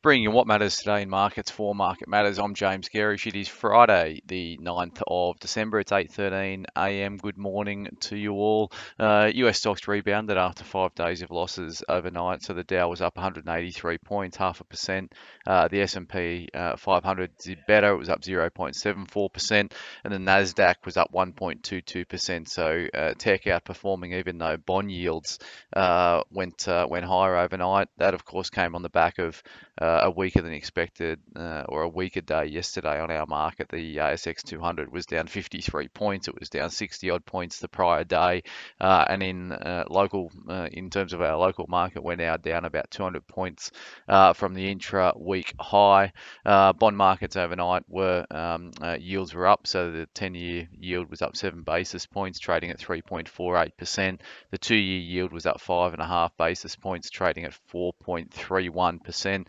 Bringing you what matters today in markets for Market Matters. I'm James Gerrish. It is Friday, the 9th of December. It's 8:13 a.m. Good morning to you all. Uh, US stocks rebounded after five days of losses overnight. So the Dow was up 183 points, half a percent. Uh, the S&P uh, 500 did better. It was up 0.74 percent, and the Nasdaq was up 1.22 percent. So uh, tech outperforming, even though bond yields uh, went went higher overnight. That of course came on the back of uh, a weaker than expected uh, or a weaker day yesterday on our market. The ASX 200 was down 53 points. It was down 60 odd points the prior day. Uh, and in uh, local, uh, in terms of our local market, we're now down about 200 points uh, from the intra week high. bond markets overnight were um, yields were up, so the 10 year yield was up seven basis points, trading at 3.48%. The two year yield was up five and a half basis points, trading at 4.31%.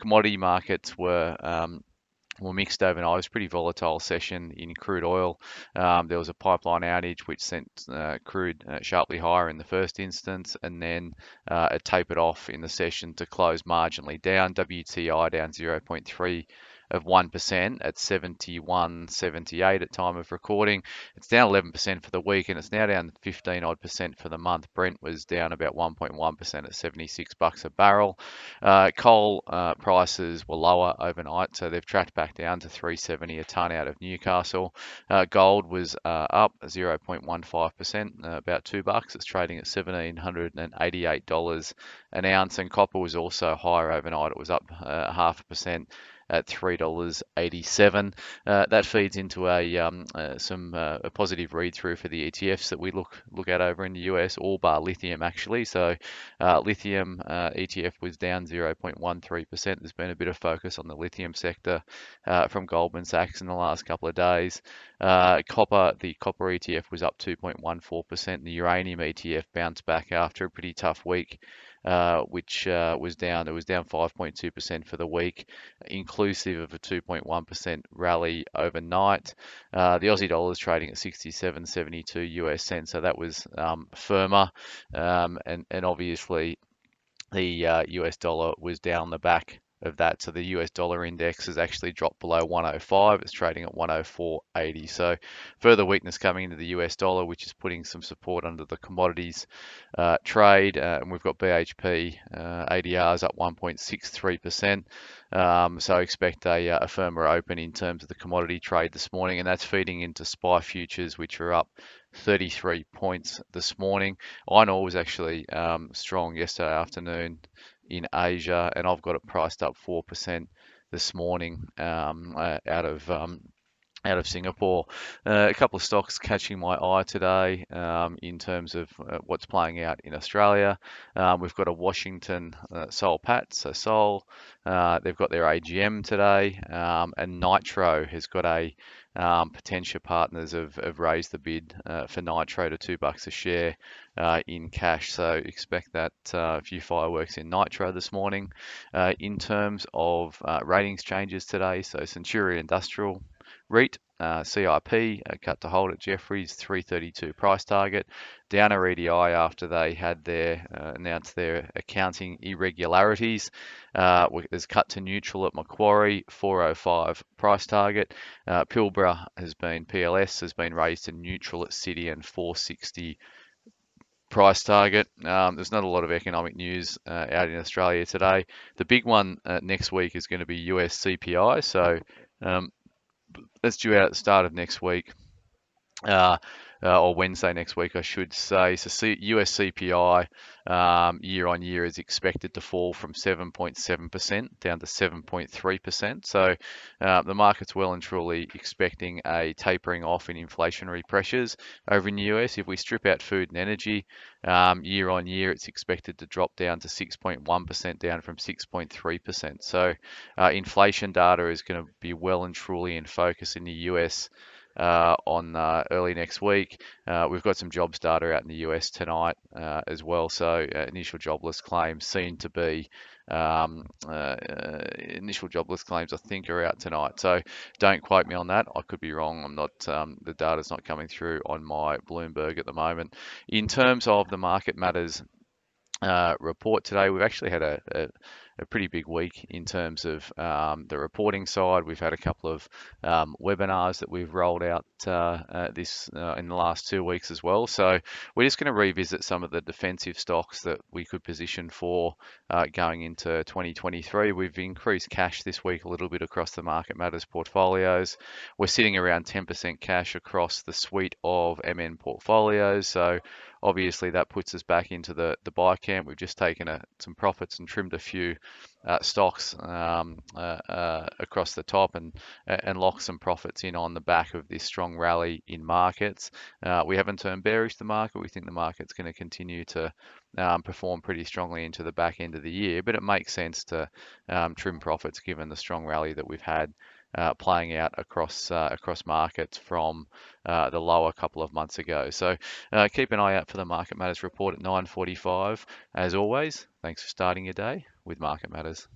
Commodity markets were um, were mixed overnight. It was a pretty volatile session in crude oil. Um, there was a pipeline outage which sent uh, crude uh, sharply higher in the first instance, and then uh, it tapered off in the session to close marginally down. WTI down 0.3 of 1% at 71.78 at time of recording. It's down 11% for the week and it's now down 15 odd percent for the month. Brent was down about 1.1% at 76 bucks a barrel. Uh, coal uh, prices were lower overnight, so they've tracked back down to 370 a ton out of Newcastle. Uh, gold was uh, up 0.15%, uh, about two bucks. It's trading at $1,788 an ounce, and copper was also higher overnight. It was up uh, half a percent at $3.87. Uh, that feeds into a um, uh, some uh, a positive read through for the ETFs that we look look at over in the US, all bar lithium actually. So uh, lithium uh, ETF was down 0.13%. There's been a bit of focus on the lithium sector uh, from Goldman Sachs in the last couple of days. copper, the copper ETF was up 2.14%. The uranium ETF bounced back after a pretty tough week which uh, was down. It was down 5.2% for the week, inclusive of a 2.1% rally overnight. Uh, the Aussie dollar is trading at 67.72 US cents, so that was um, firmer, um, and and obviously the US uh, dollar was down the back of that. So the US dollar index has actually dropped below 105. It's trading at 104.80. So further weakness coming into the US dollar, which is putting some support under the commodities uh, trade. Uh, and we've got BHP uh, ADRs up 1.63%. Um, so expect a, uh, a firmer open in terms of the commodity trade this morning, and that's feeding into SPI futures, which are up 33 points this morning. Iron ore was actually um, strong yesterday afternoon in Asia, and I've got it priced up 4% this morning um, uh, out of um, out of Singapore. Uh, a couple of stocks catching my eye today um, in terms of uh, what's playing out in Australia. Um, we've got a Washington uh, Pat, so Soul. Uh, they've got their AGM today, um, and Nitro has got a um, Potentia partners have, have raised the bid uh, for Nitro to two bucks a share uh, in cash. So expect that uh, a few fireworks in Nitro this morning. Uh, in terms of uh, ratings changes today, so Centuria Industrial REIT, uh, CIP, cut to hold at Jefferies, 332 price target. Downer EDI after they had their uh, announced their accounting irregularities. Uh, is cut to neutral at Macquarie, 405 price target. Uh, Pilbara has been PLS has been raised to neutral at Citi and 460 price target. Um, there's not a lot of economic news uh, out in Australia today. The big one uh, next week is going to be US CPI. So um, that's due out at the start of next week. Uh, uh, or Wednesday next week, I should say. So C- US CPI um, year on year is expected to fall from 7.7% down to 7.3%. So uh, the market's well and truly expecting a tapering off in inflationary pressures over in the US. If we strip out food and energy, um, year on year, it's expected to drop down to 6.1% down from 6.3%. So uh, inflation data is going to be well and truly in focus in the US uh, on uh, early next week. Uh, we've got some jobs data out in the US tonight uh, as well. So uh, initial jobless claims seem to be um, uh, initial jobless claims I think are out tonight. So don't quote me on that. I could be wrong. I'm not. Um, the data's not coming through on my Bloomberg at the moment. In terms of the market matters report today. We've actually had a, a, a pretty big week in terms of um, the reporting side. We've had a couple of um, webinars that we've rolled out uh, uh, this uh, in the last two weeks as well. So we're just going to revisit some of the defensive stocks that we could position for uh, going into 2023. We've increased cash this week a little bit across the Market Matters portfolios. We're sitting around 10% cash across the suite of MN portfolios. So obviously that puts us back into the, the buy camp. We've just taken a, some profits and trimmed a few uh, stocks um, uh, uh, across the top and and locked some profits in on the back of this strong rally in markets. Uh, we haven't turned bearish the market. We think the market's going to continue to um, perform pretty strongly into the back end of the year, but it makes sense to um, trim profits given the strong rally that we've had uh, playing out across uh, across markets from uh, the lower couple of months ago. So uh, keep an eye out for the Market Matters report at 9:45. As always, thanks for starting your day with Market Matters.